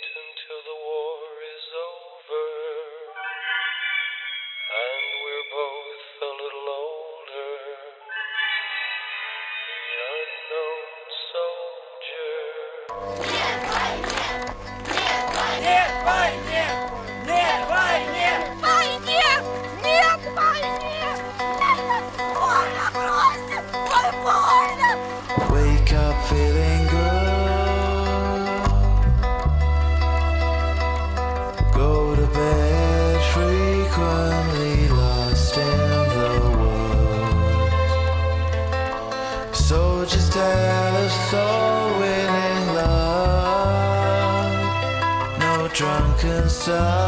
until the war drunken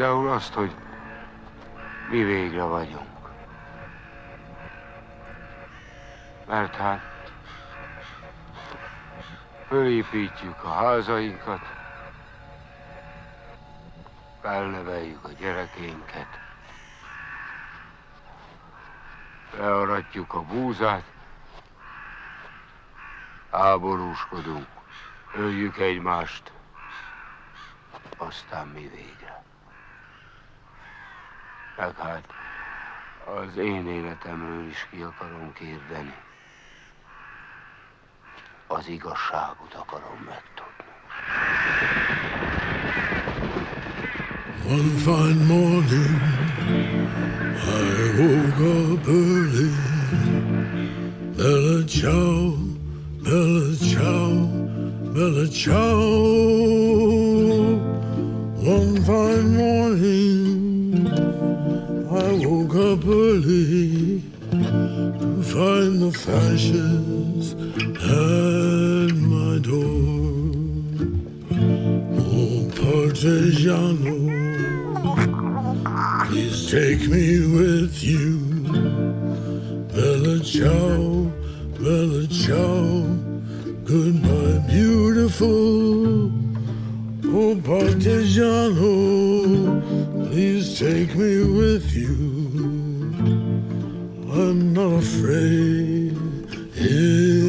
Például azt, hogy mi végre vagyunk. Mert hát fölépítjük a házainkat, felneveljük a gyerekeinket, learatjuk a búzát, háborúskodunk, öljük egymást, aztán mi végre. Meg hát az én életemről is ki akarom kérdeni. Az igazságot akarom megtudni. One fine morning, I woke up early. Bella ciao, bella ciao, bella ciao. One fine morning, To find the fashions at my door. Oh, Partigiano, please take me with you. Bella ciao, bella ciao, goodbye, beautiful. Oh, Partigiano, please take me with you. I'm not afraid anymore.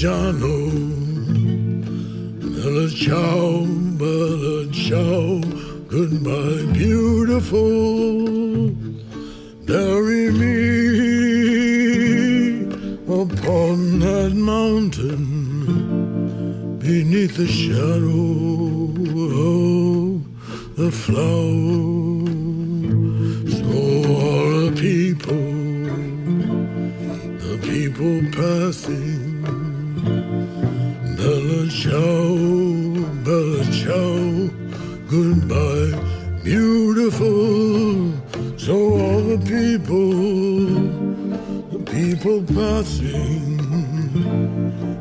Partigiano, bella ciao, bella ciao, goodbye, beautiful. Bury me upon that mountain beneath the shadow of the flowers. So all the people, the people passing, ciao, Bella ciao, goodbye, beautiful. So all the people, the people passing,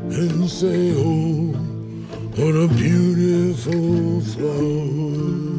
and say, oh, what a beautiful flower.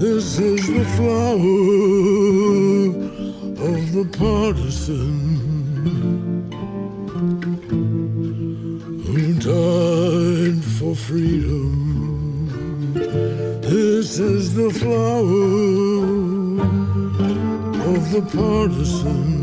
This is the flower of the partisan who died for freedom. This is the flower of the partisan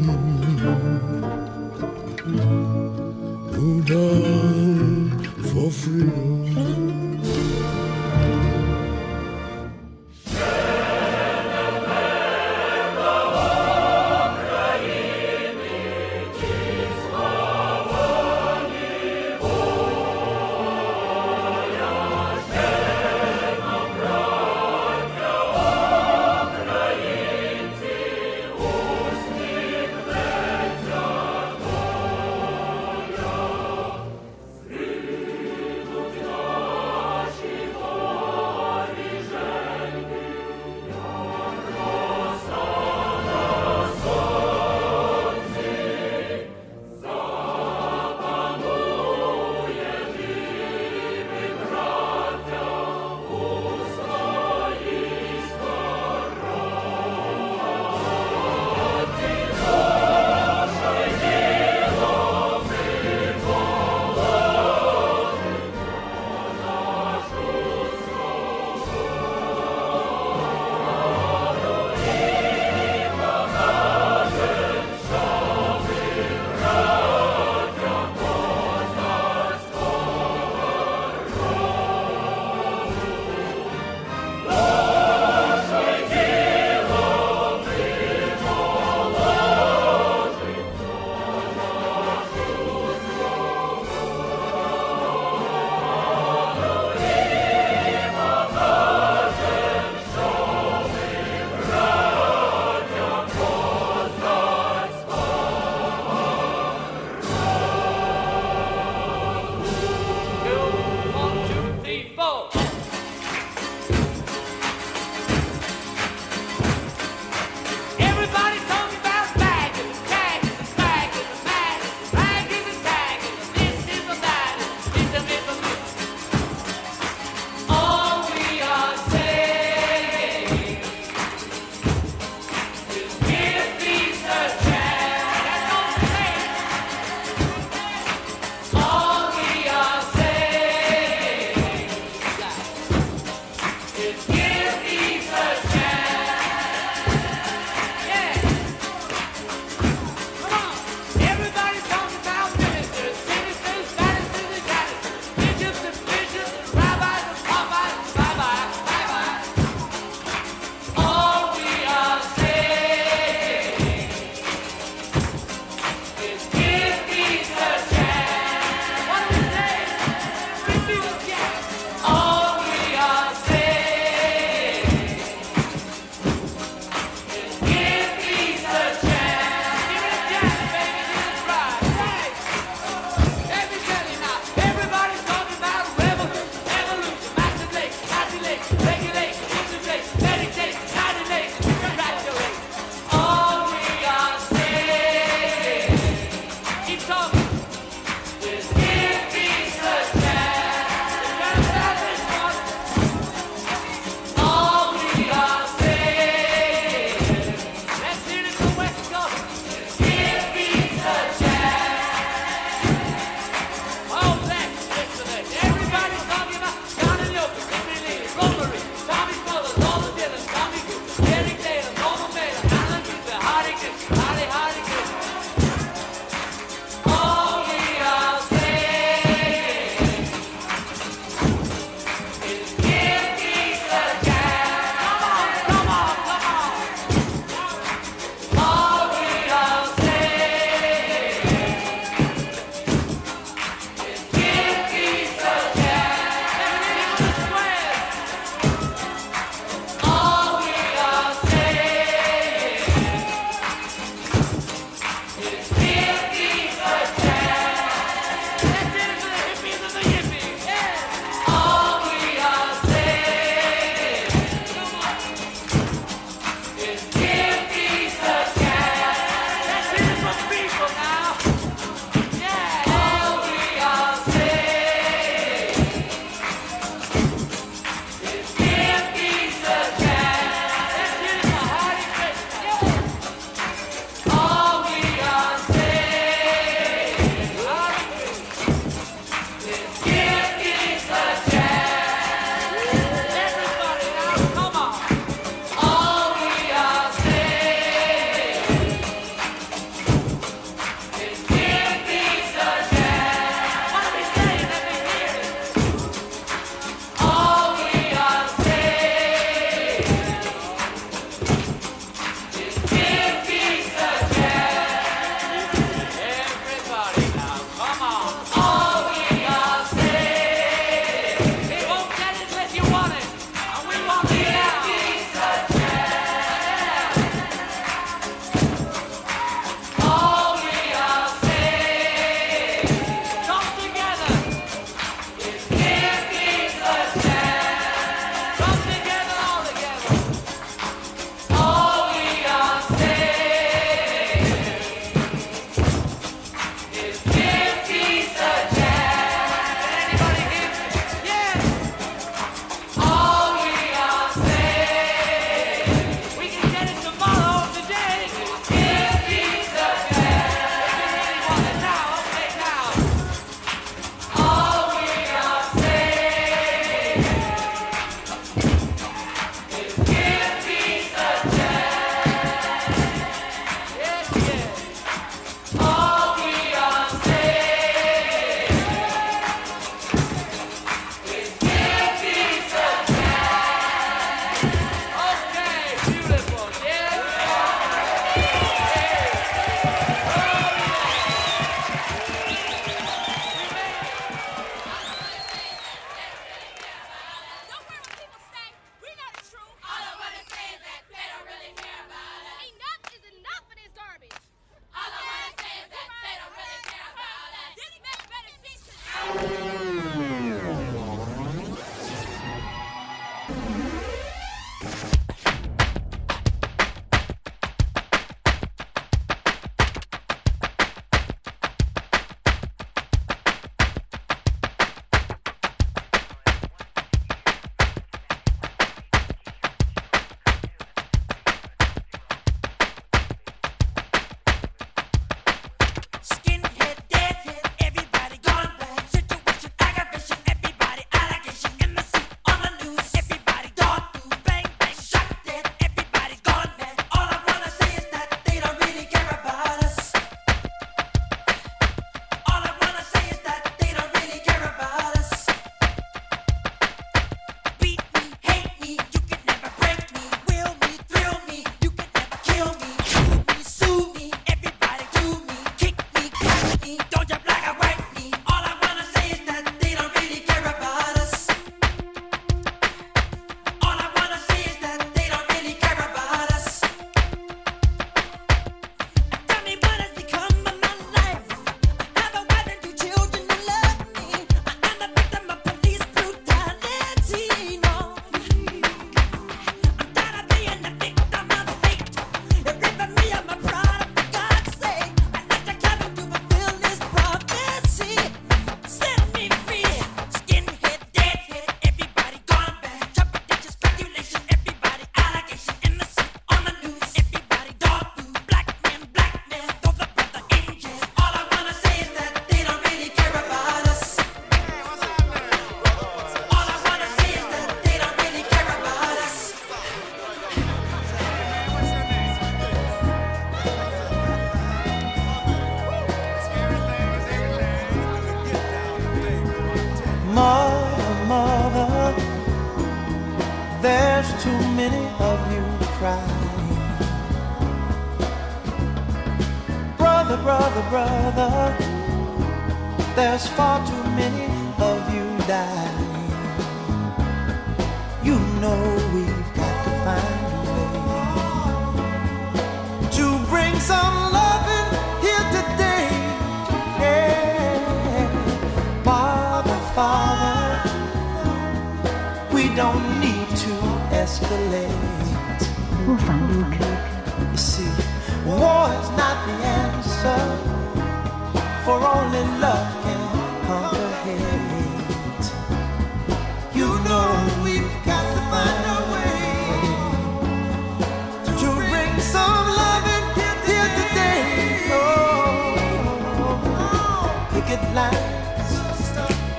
lines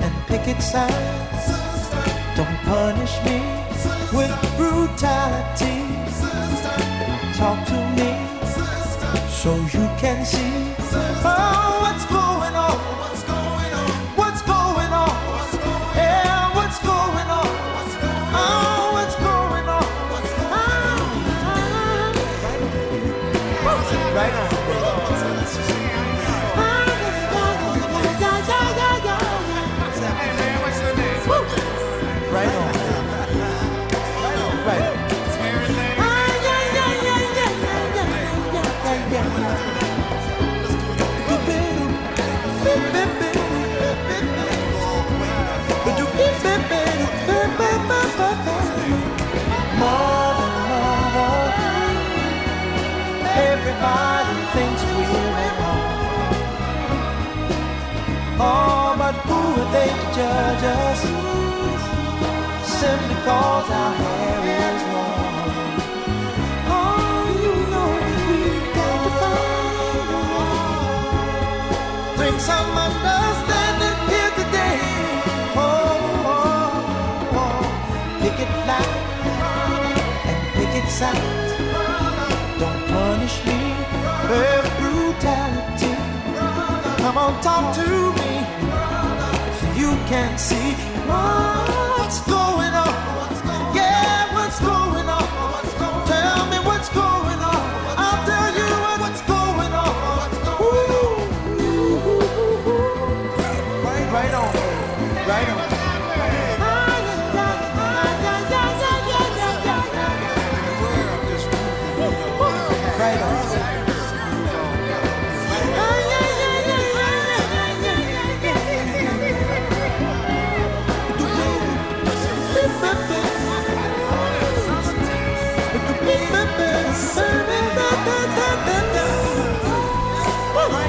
and picket signs. Don't punish me with brutality talk to me so you can see oh, what's going judge us? Simply cause our hair is long. Oh, you know we've got to find a way. Bring some understanding here today. Oh, oh, oh. Pick it loud and pick it sound. Don't punish me with brutality. Come on, talk to me. You can't see what's going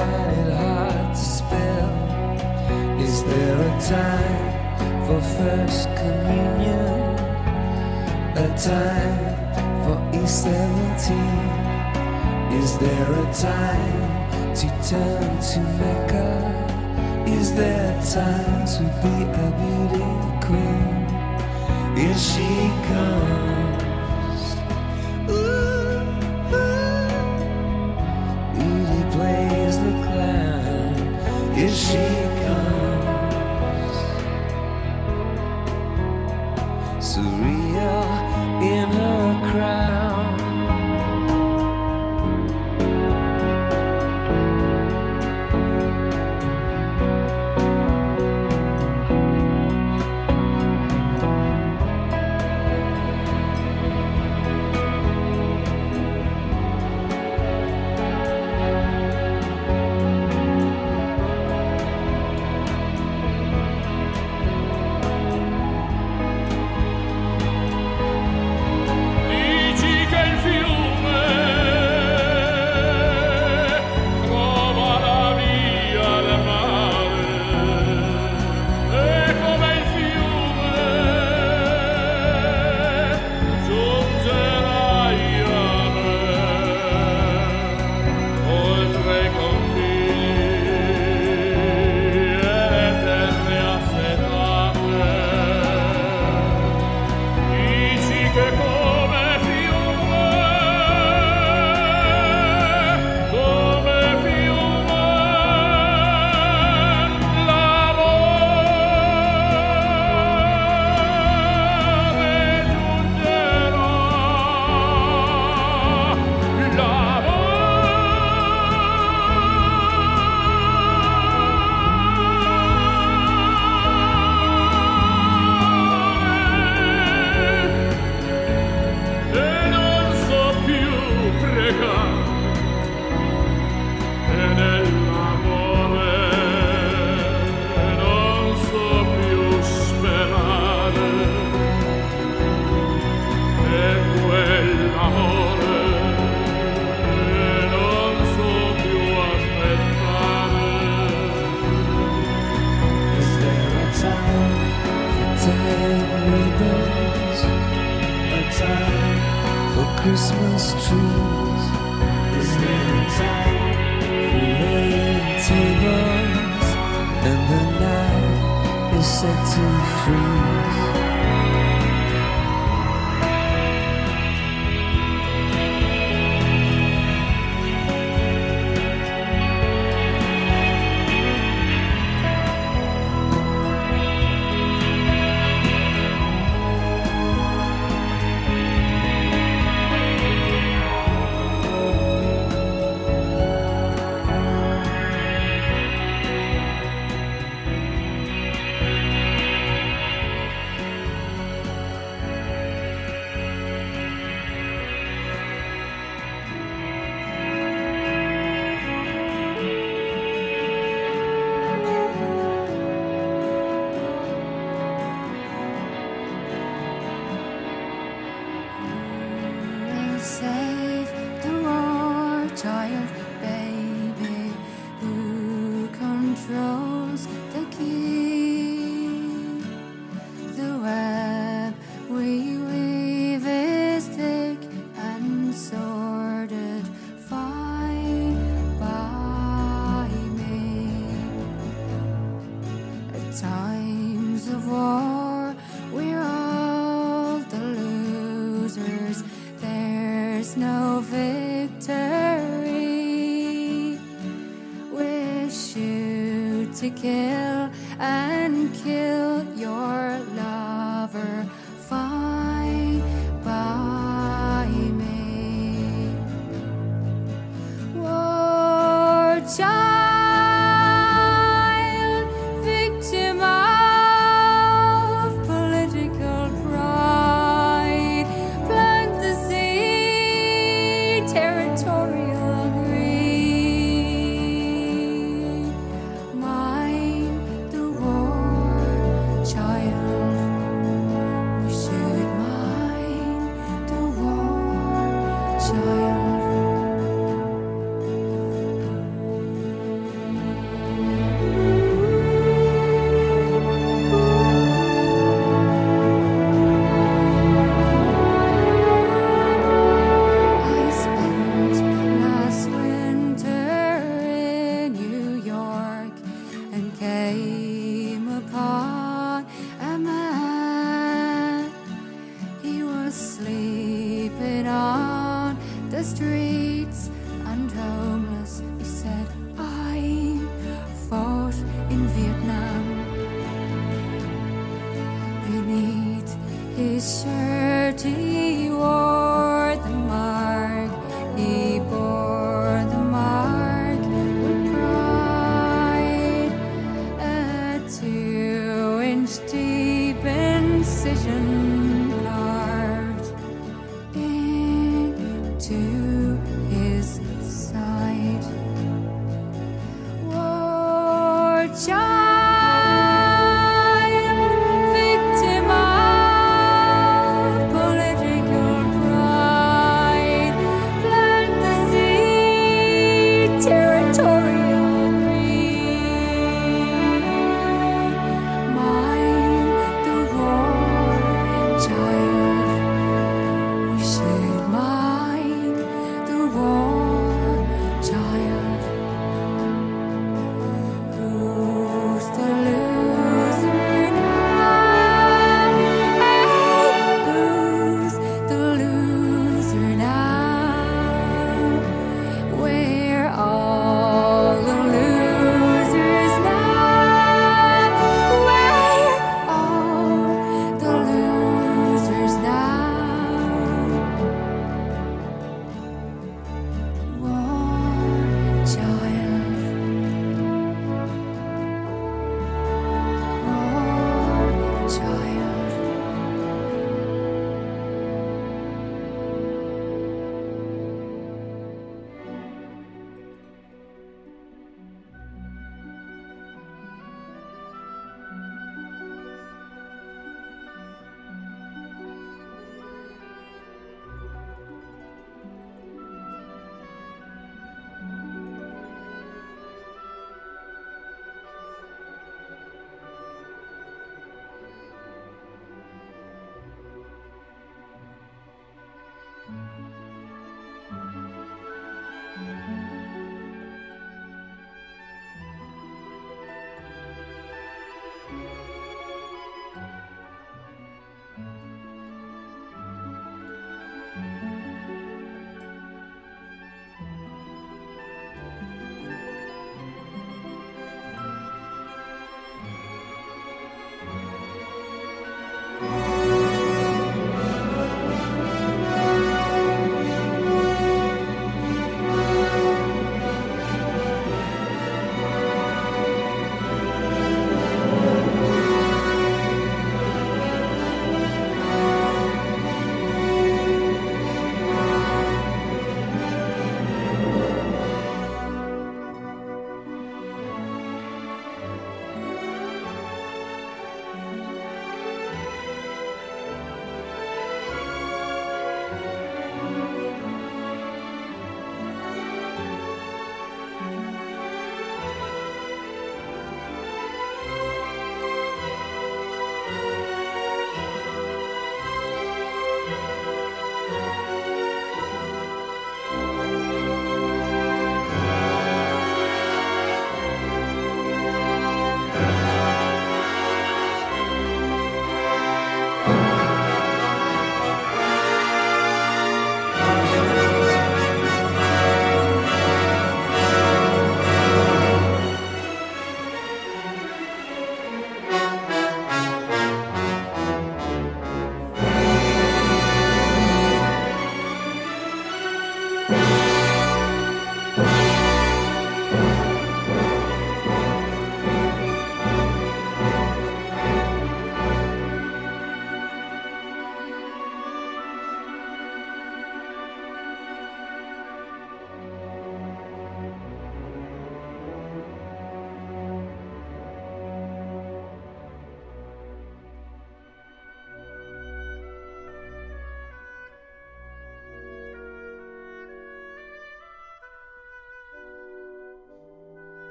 find it hard to spell. Is there a time for First Communion? A time for E17? Is there a time to turn to Mecca? Is there a time to be a beauty queen? Is she gone?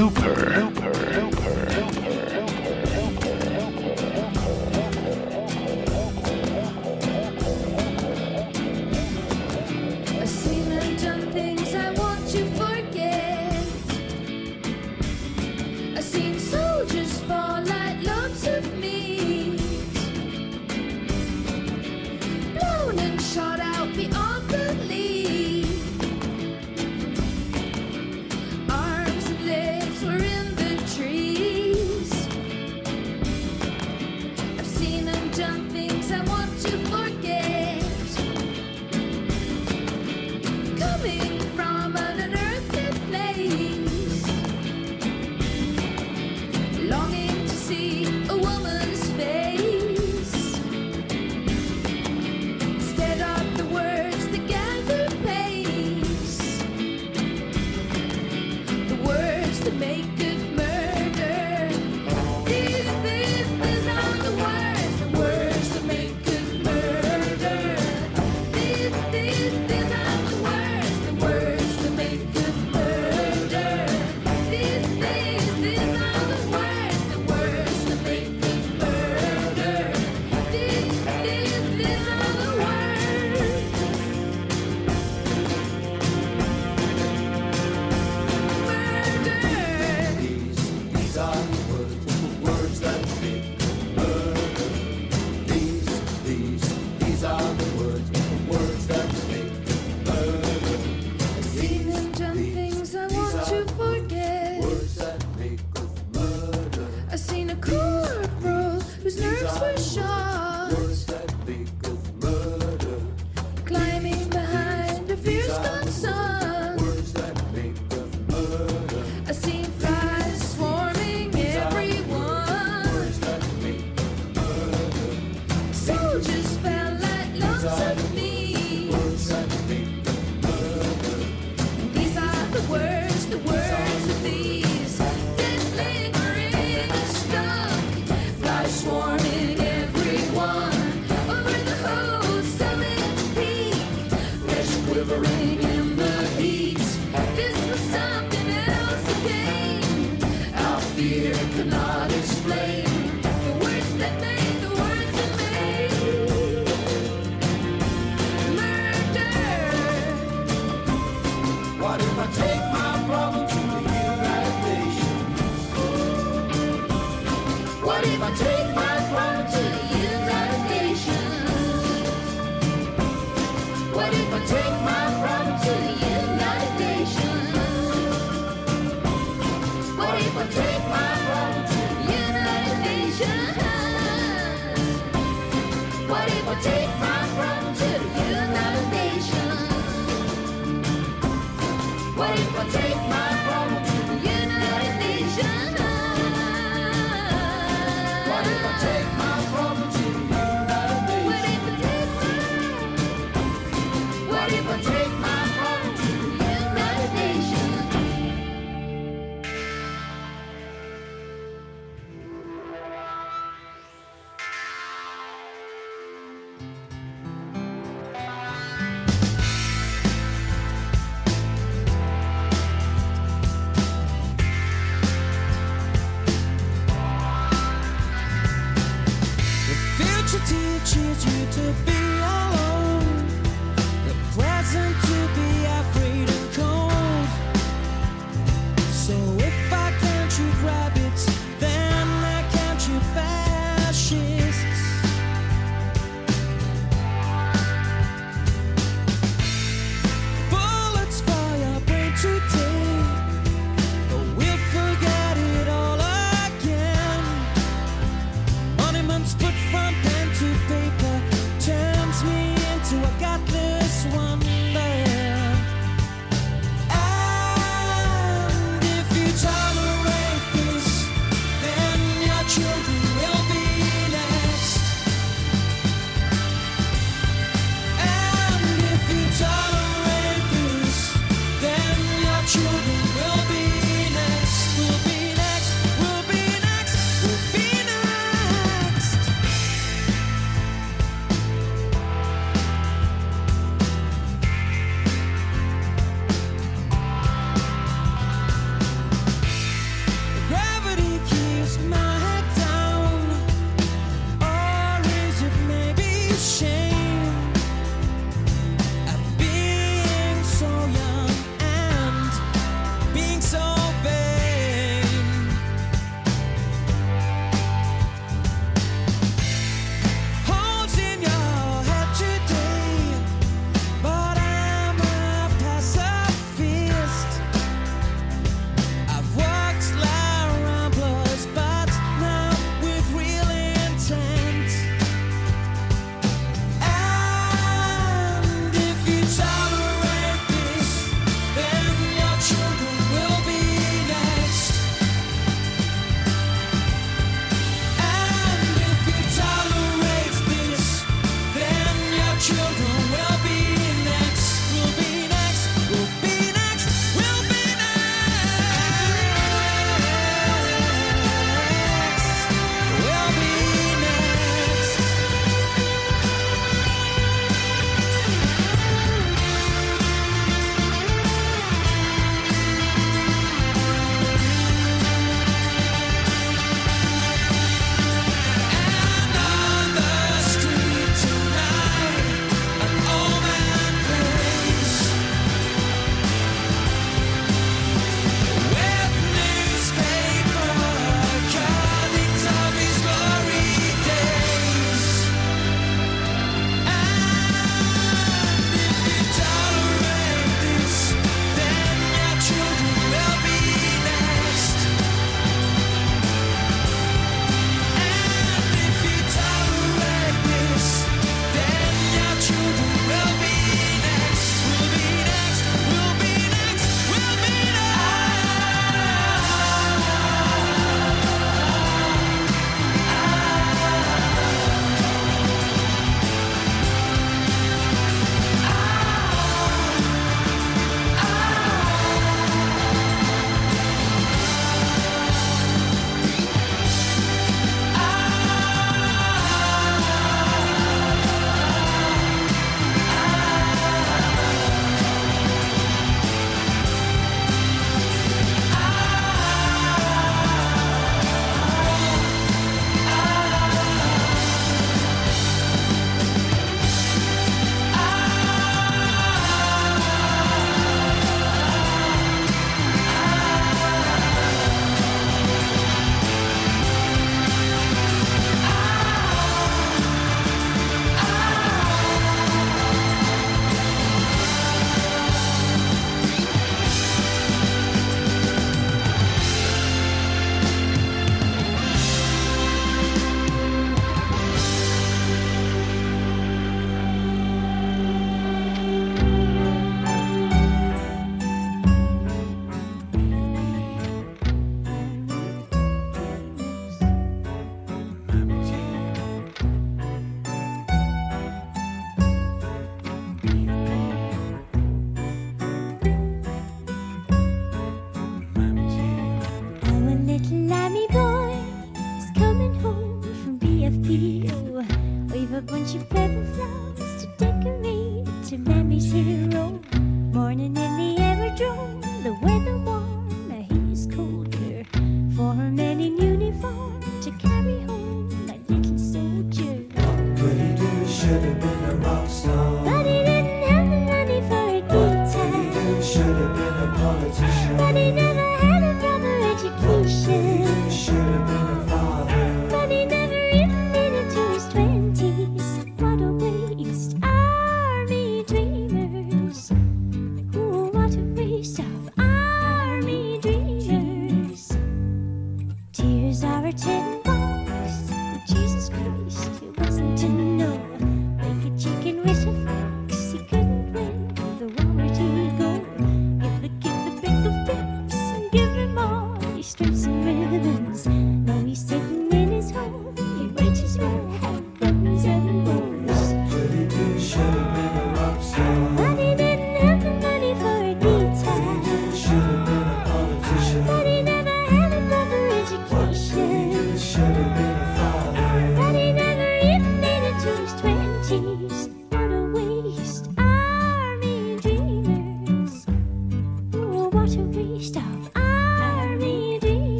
Looper.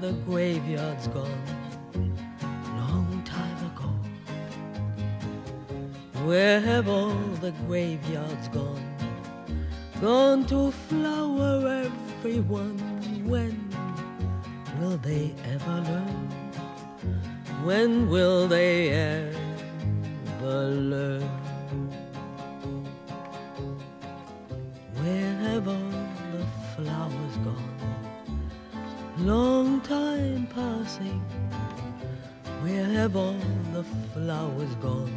the graveyard's gone long time ago. Where have all the graveyards gone? Gone to flower everyone. When will they ever learn? When will they ever learn? Where have all Long time passing. Where have all the flowers gone?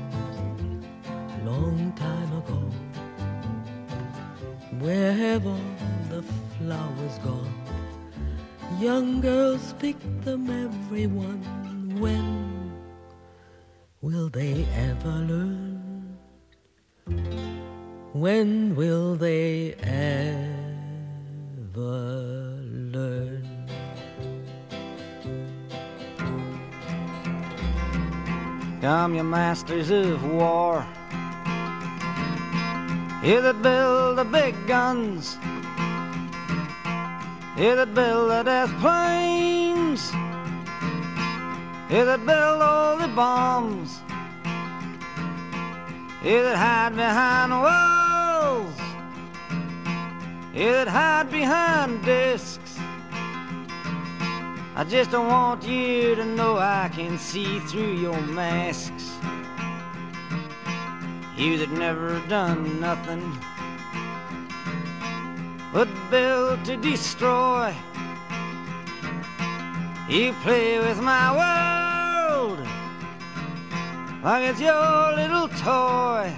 Long time ago. Where have all the flowers gone? Young girls pick them, everyone. When will they ever learn? When will they ever Come, you masters of war. You that build the big guns. You that build the death planes. You that build all the bombs. You that hide behind walls. You that hide behind discs. I just don't want you to know I can see through your masks. You that never done nothing but build to destroy. You play with my world like it's your little toy.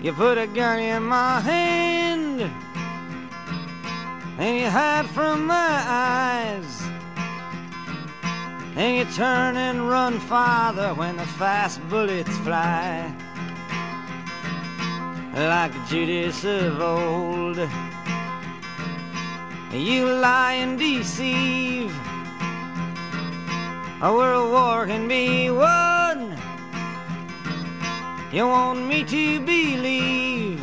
You put a gun in my hand and you hide from my eyes. And you turn and run farther when the fast bullets fly. Like Judas of old, you lie and deceive. A world war can be won. You want me to believe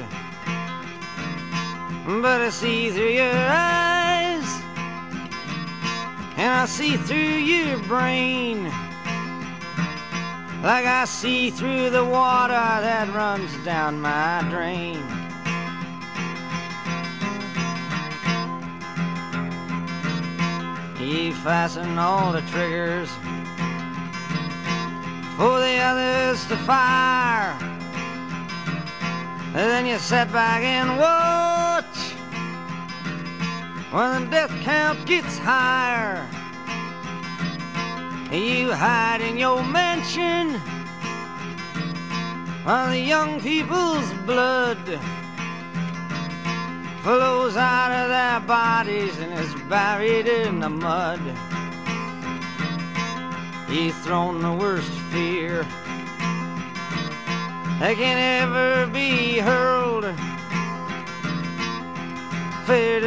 but I see through your eyes, and I see through your brain, like I see through the water that runs down my drain. You fasten all the triggers for the others to fire. And then you sit back and watch when the death count gets higher. You hide in your mansion while the young people's blood flows out of their bodies and is buried in the mud. You've thrown the worst fear that can ever be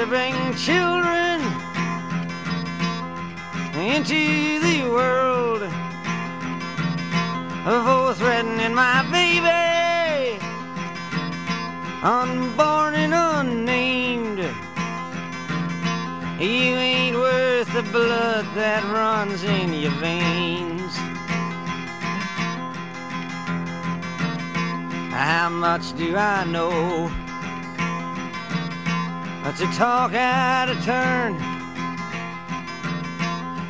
Bring children into the world. For threatening my baby, unborn and unnamed. You ain't worth the blood that runs in your veins. How much do I know? To talk out of turn.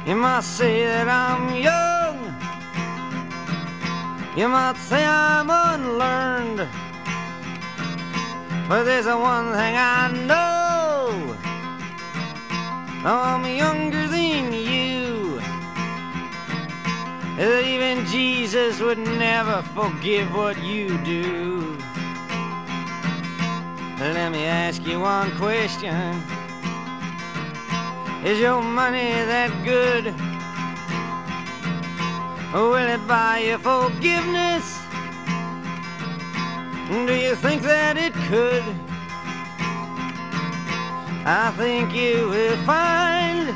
You might say that I'm young. You might say I'm unlearned. But there's a one thing I know. I'm younger than you. That even Jesus would never forgive what you do. Let me ask you one question. Is your money that good? Will it buy you forgiveness? Do you think that it could? I think you will find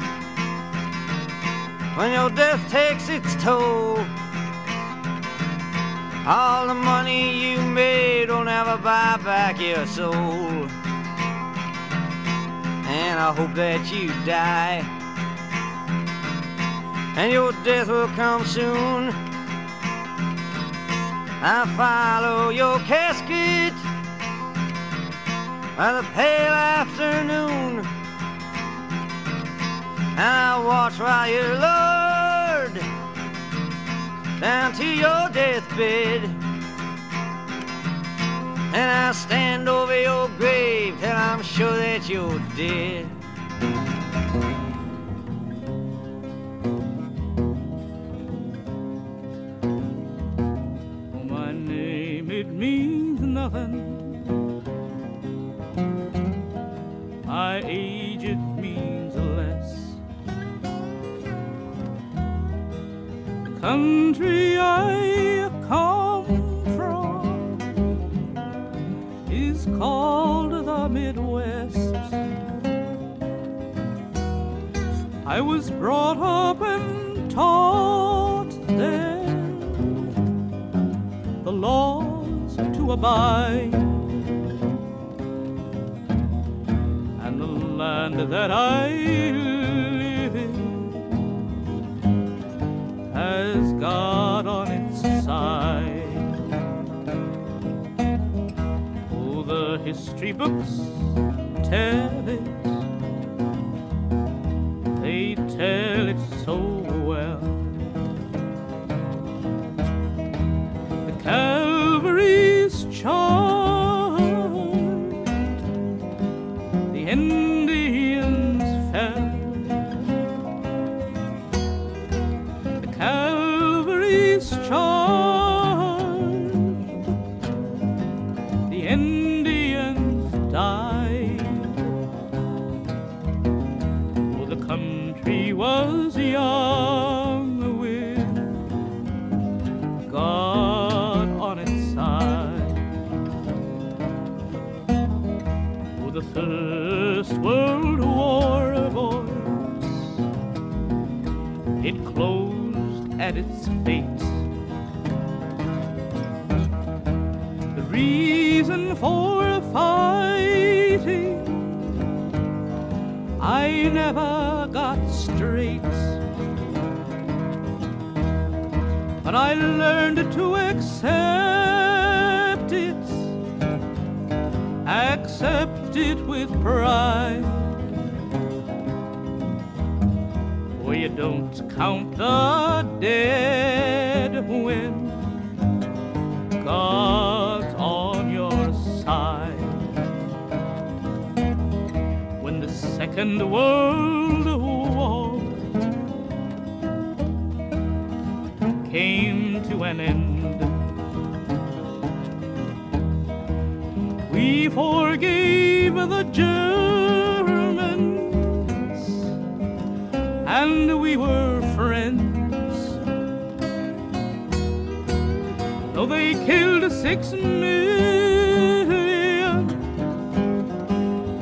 when your death takes its toll. All the money you made will never buy back your soul. And I hope that you die. And your death will come soon. I follow your casket by the pale afternoon. And I watch while you're Lord down to your deathbed. And I'll stand over your grave till I'm sure that you're dead. Oh, my name, it means nothing. My country I come from is called the Midwest. I was brought up and taught there the laws to abide. And the land that I has God on its side. Oh, the history books tell it, they tell it so well. The Calvary's charged, Calvary's But I learned to accept it, accept it with pride. You don't count the dead when God's on your side. When the Second World six million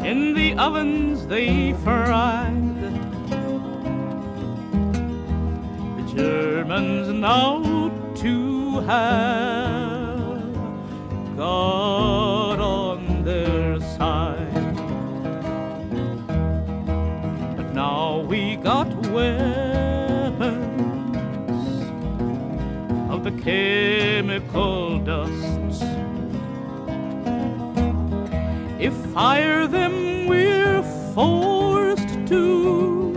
in the ovens they fried. The Germans now to have God on their side. But now we got weapons of the chemical fire them we're forced to,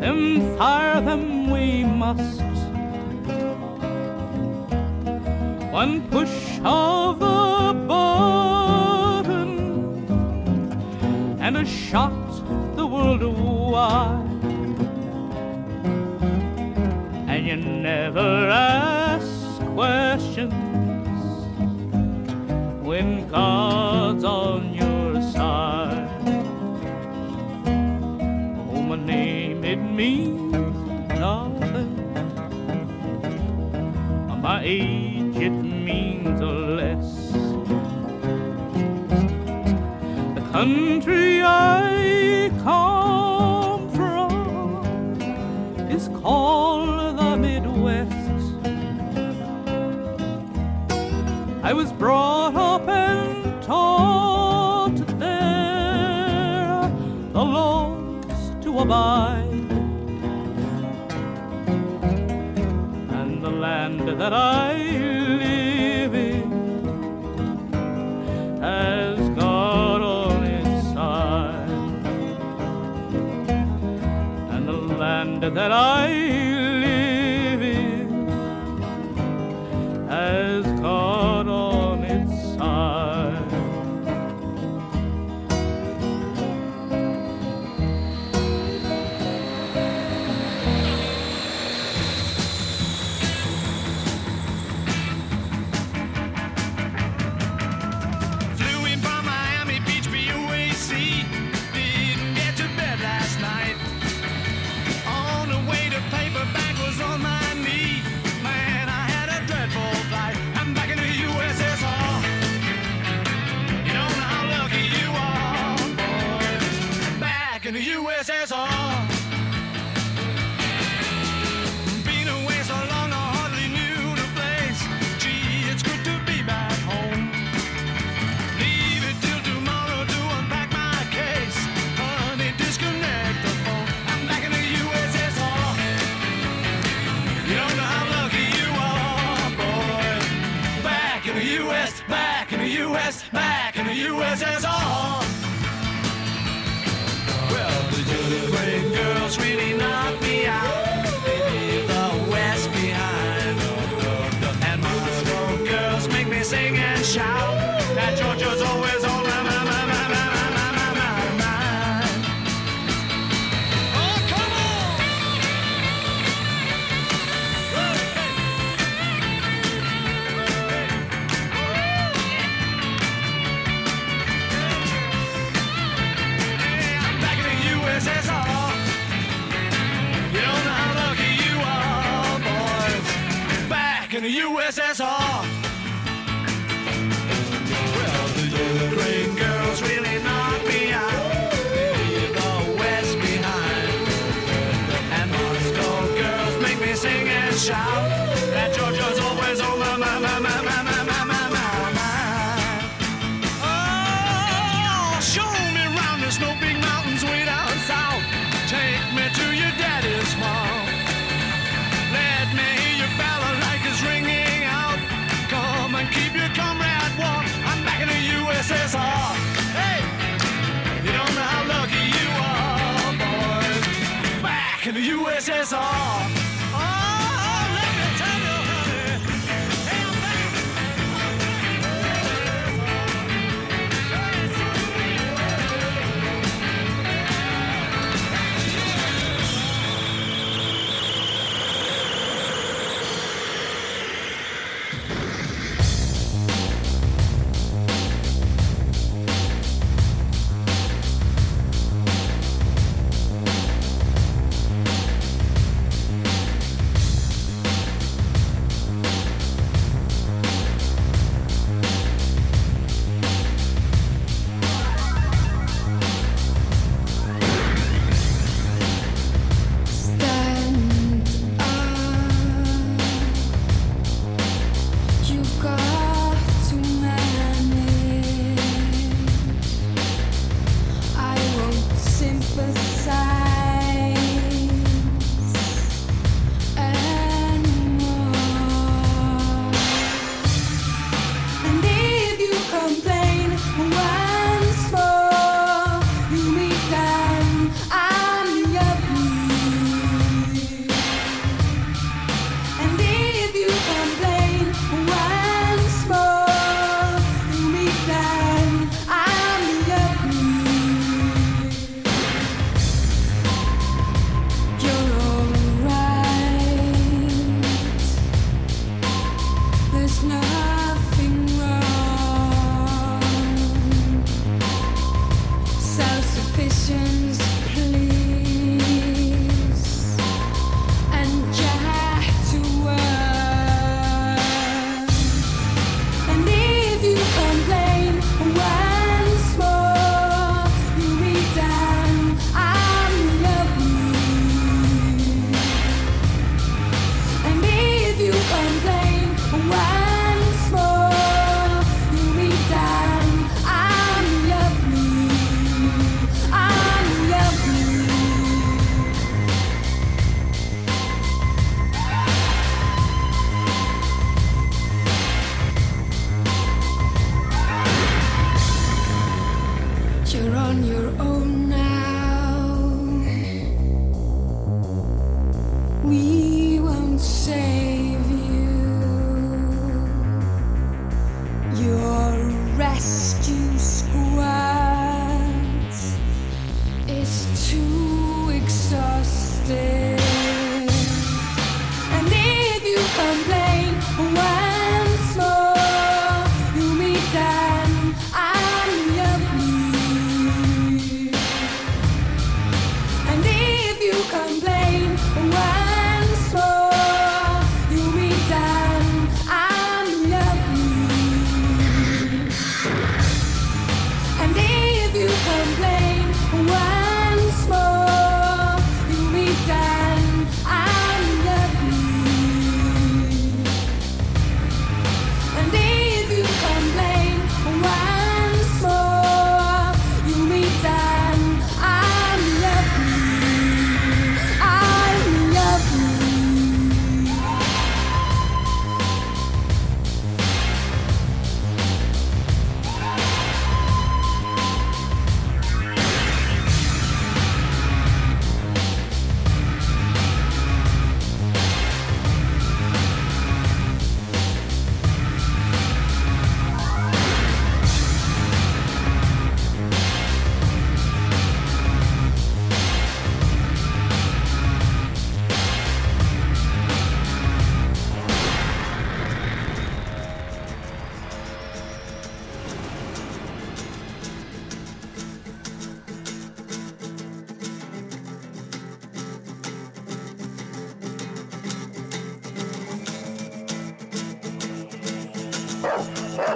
then fire them we must. One push of the button and a shot the world wide. And you never ask when God's on your side. Oh, my name, it means nothing. My age, it means less. The country I that I live in has God on its side. And the land that I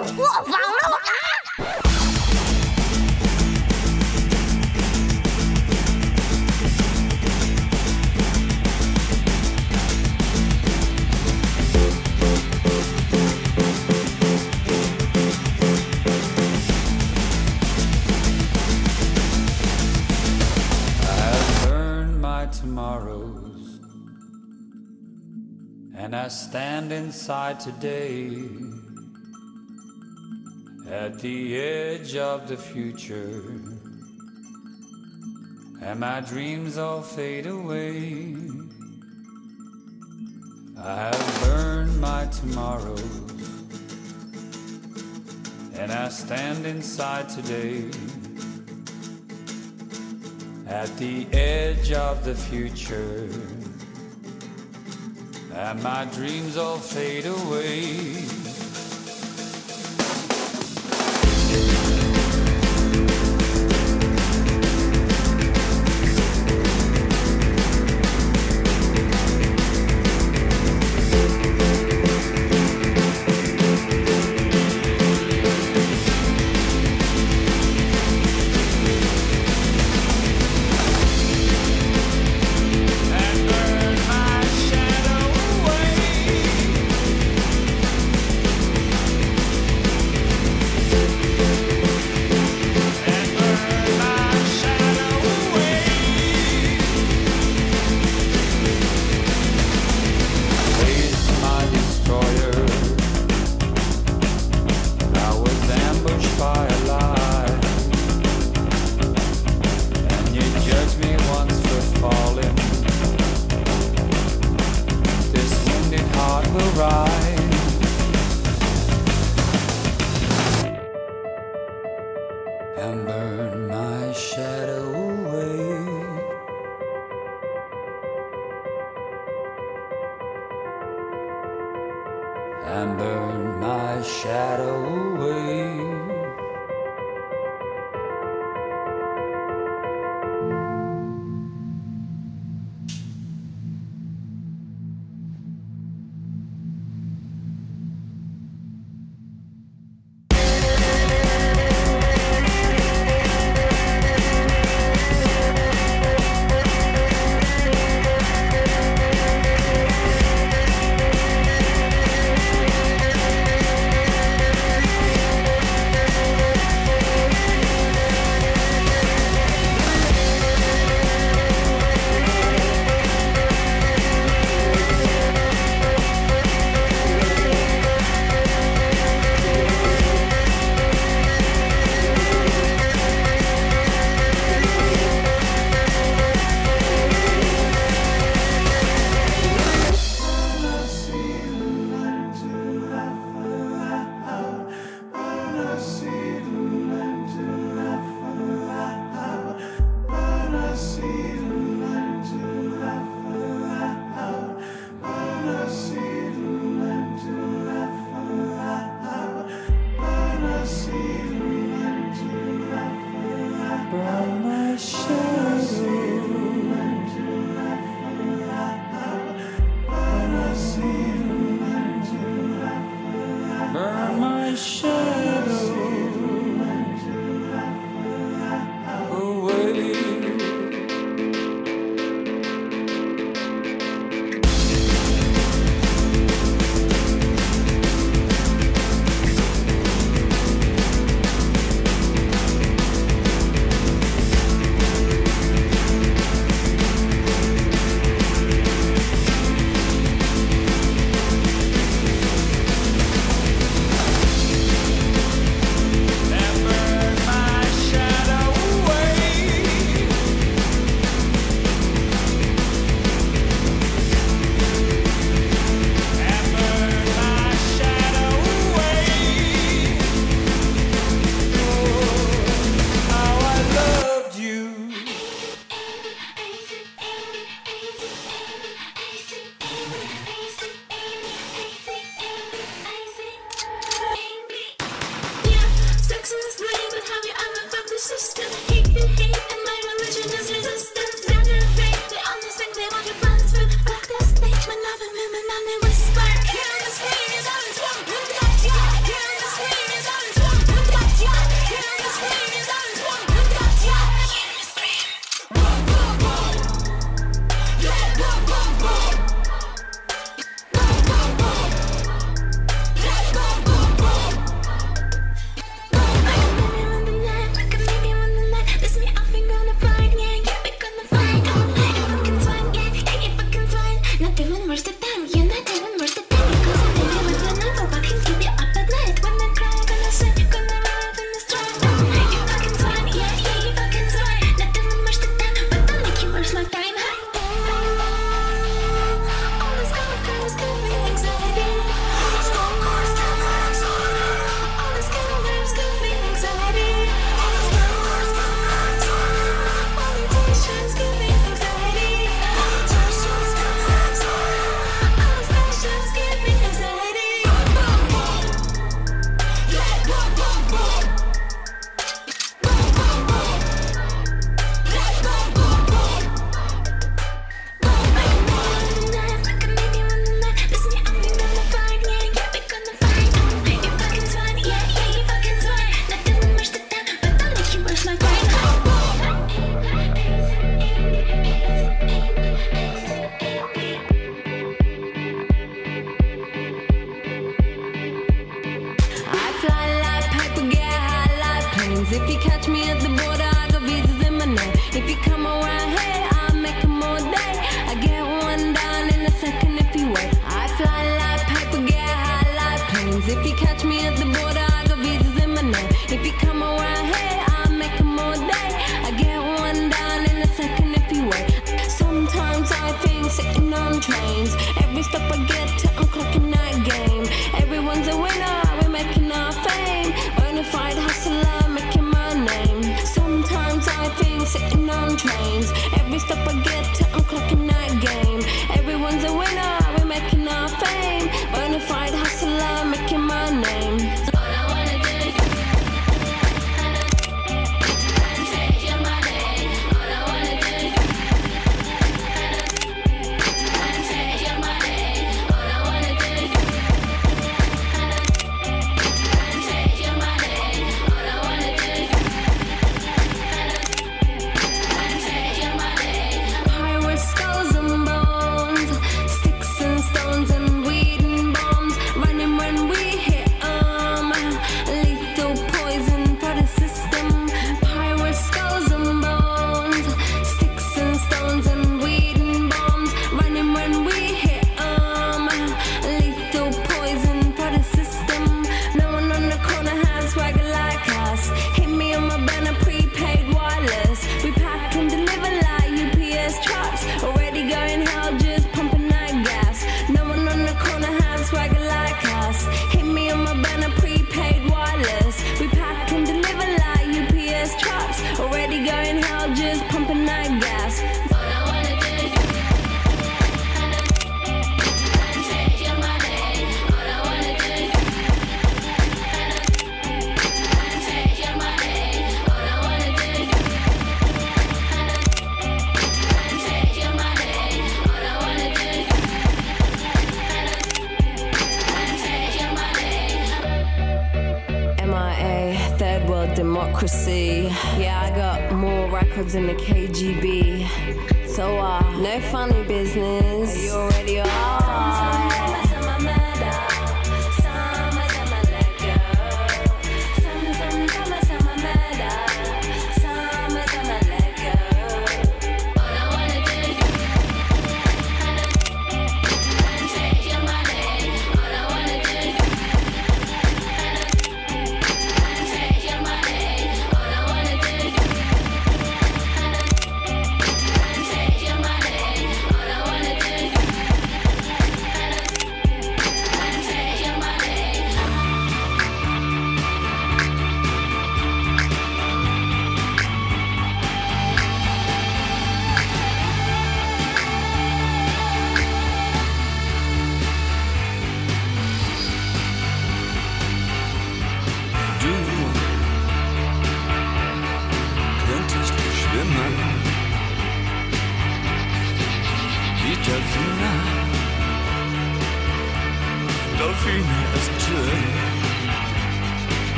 我忘了我。 I have learned my tomorrows, and I stand inside today at the edge of the future, and my dreams all fade away. I have learned my tomorrows, and I stand inside today at the edge of the future. And my dreams all fade away.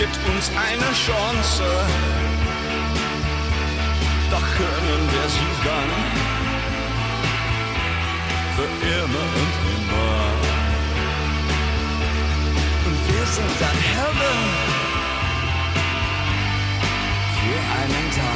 gibt uns eine Chance, doch können wir sie dann für immer und immer. Und wir sind dann Heaven für einen Tag.